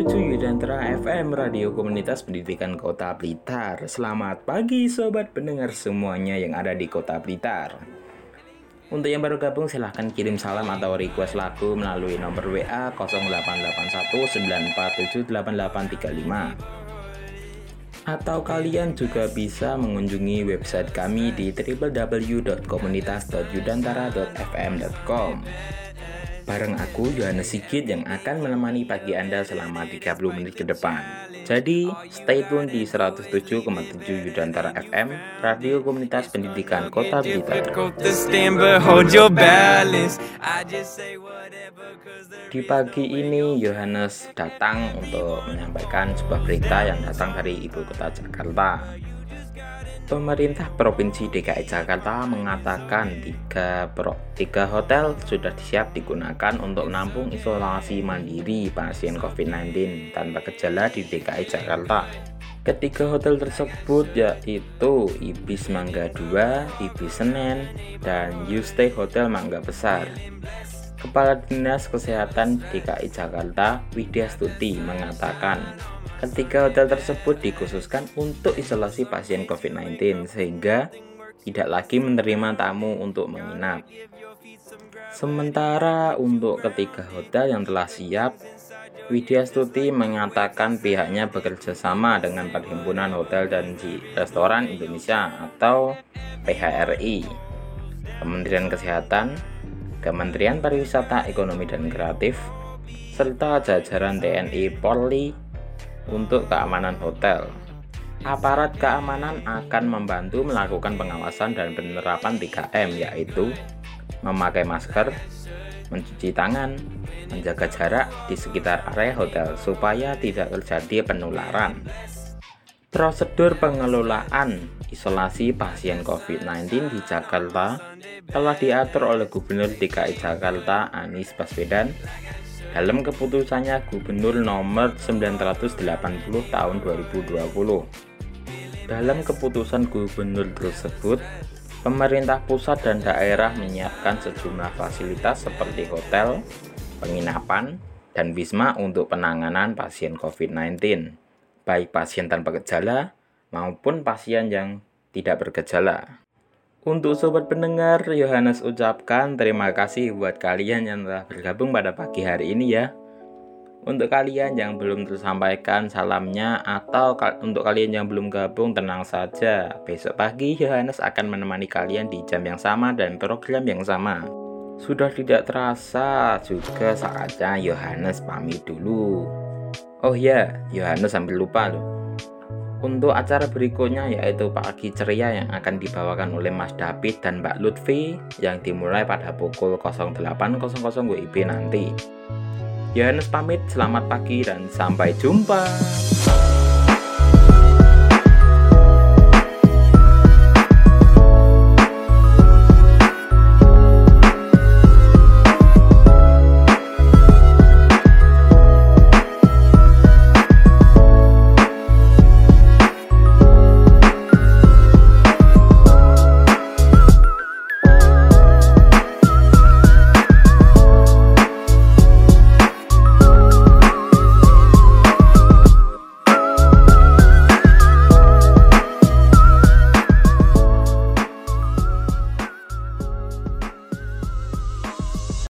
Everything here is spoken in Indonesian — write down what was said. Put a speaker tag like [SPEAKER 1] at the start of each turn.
[SPEAKER 1] tujuh Yudantara FM Radio Komunitas Pendidikan Kota Blitar. Selamat pagi sobat pendengar semuanya yang ada di Kota Blitar. Untuk yang baru gabung silahkan kirim salam atau request lagu melalui nomor WA 0881 Atau kalian juga bisa mengunjungi website kami di www.komunitas.yudantara.fm.com Bareng aku Yohanes Sigit yang akan menemani pagi Anda selama 30 menit ke depan. Jadi, stay tune di 107,7 Yudantara FM, Radio Komunitas Pendidikan Kota Blitar. Di pagi ini Yohanes datang untuk menyampaikan sebuah berita yang datang dari ibu kota Jakarta. Pemerintah Provinsi DKI Jakarta mengatakan tiga, pro, tiga hotel sudah siap digunakan untuk menampung isolasi mandiri pasien COVID-19 tanpa gejala di DKI Jakarta. Ketiga hotel tersebut yaitu Ibis Mangga 2, Ibis Senen, dan Stay Hotel Mangga Besar. Kepala Dinas Kesehatan DKI Jakarta, Widya Stuti, mengatakan Ketiga hotel tersebut dikhususkan untuk isolasi pasien COVID-19 sehingga tidak lagi menerima tamu untuk menginap. Sementara untuk ketiga hotel yang telah siap, Widya Stuti mengatakan pihaknya bekerja sama dengan Perhimpunan Hotel dan Restoran Indonesia atau PHRI, Kementerian Kesehatan, Kementerian Pariwisata Ekonomi dan Kreatif, serta jajaran TNI Polri untuk keamanan hotel. Aparat keamanan akan membantu melakukan pengawasan dan penerapan 3M yaitu memakai masker, mencuci tangan, menjaga jarak di sekitar area hotel supaya tidak terjadi penularan. Prosedur pengelolaan isolasi pasien COVID-19 di Jakarta telah diatur oleh Gubernur DKI Jakarta Anies Baswedan dalam keputusannya Gubernur nomor 980 tahun 2020. Dalam keputusan gubernur tersebut, pemerintah pusat dan daerah menyiapkan sejumlah fasilitas seperti hotel, penginapan, dan wisma untuk penanganan pasien COVID-19, baik pasien tanpa gejala maupun pasien yang tidak bergejala. Untuk sobat pendengar, Yohanes ucapkan terima kasih buat kalian yang telah bergabung pada pagi hari ini ya. Untuk kalian yang belum tersampaikan salamnya atau untuk kalian yang belum gabung tenang saja. Besok pagi Yohanes akan menemani kalian di jam yang sama dan program yang sama. Sudah tidak terasa juga saatnya Yohanes pamit dulu. Oh ya, Yohanes sambil lupa loh. Untuk acara berikutnya yaitu Pagi Ceria yang akan dibawakan oleh Mas David dan Mbak Lutfi yang dimulai pada pukul 08.00 WIB nanti. Yohanes pamit, selamat pagi dan sampai jumpa.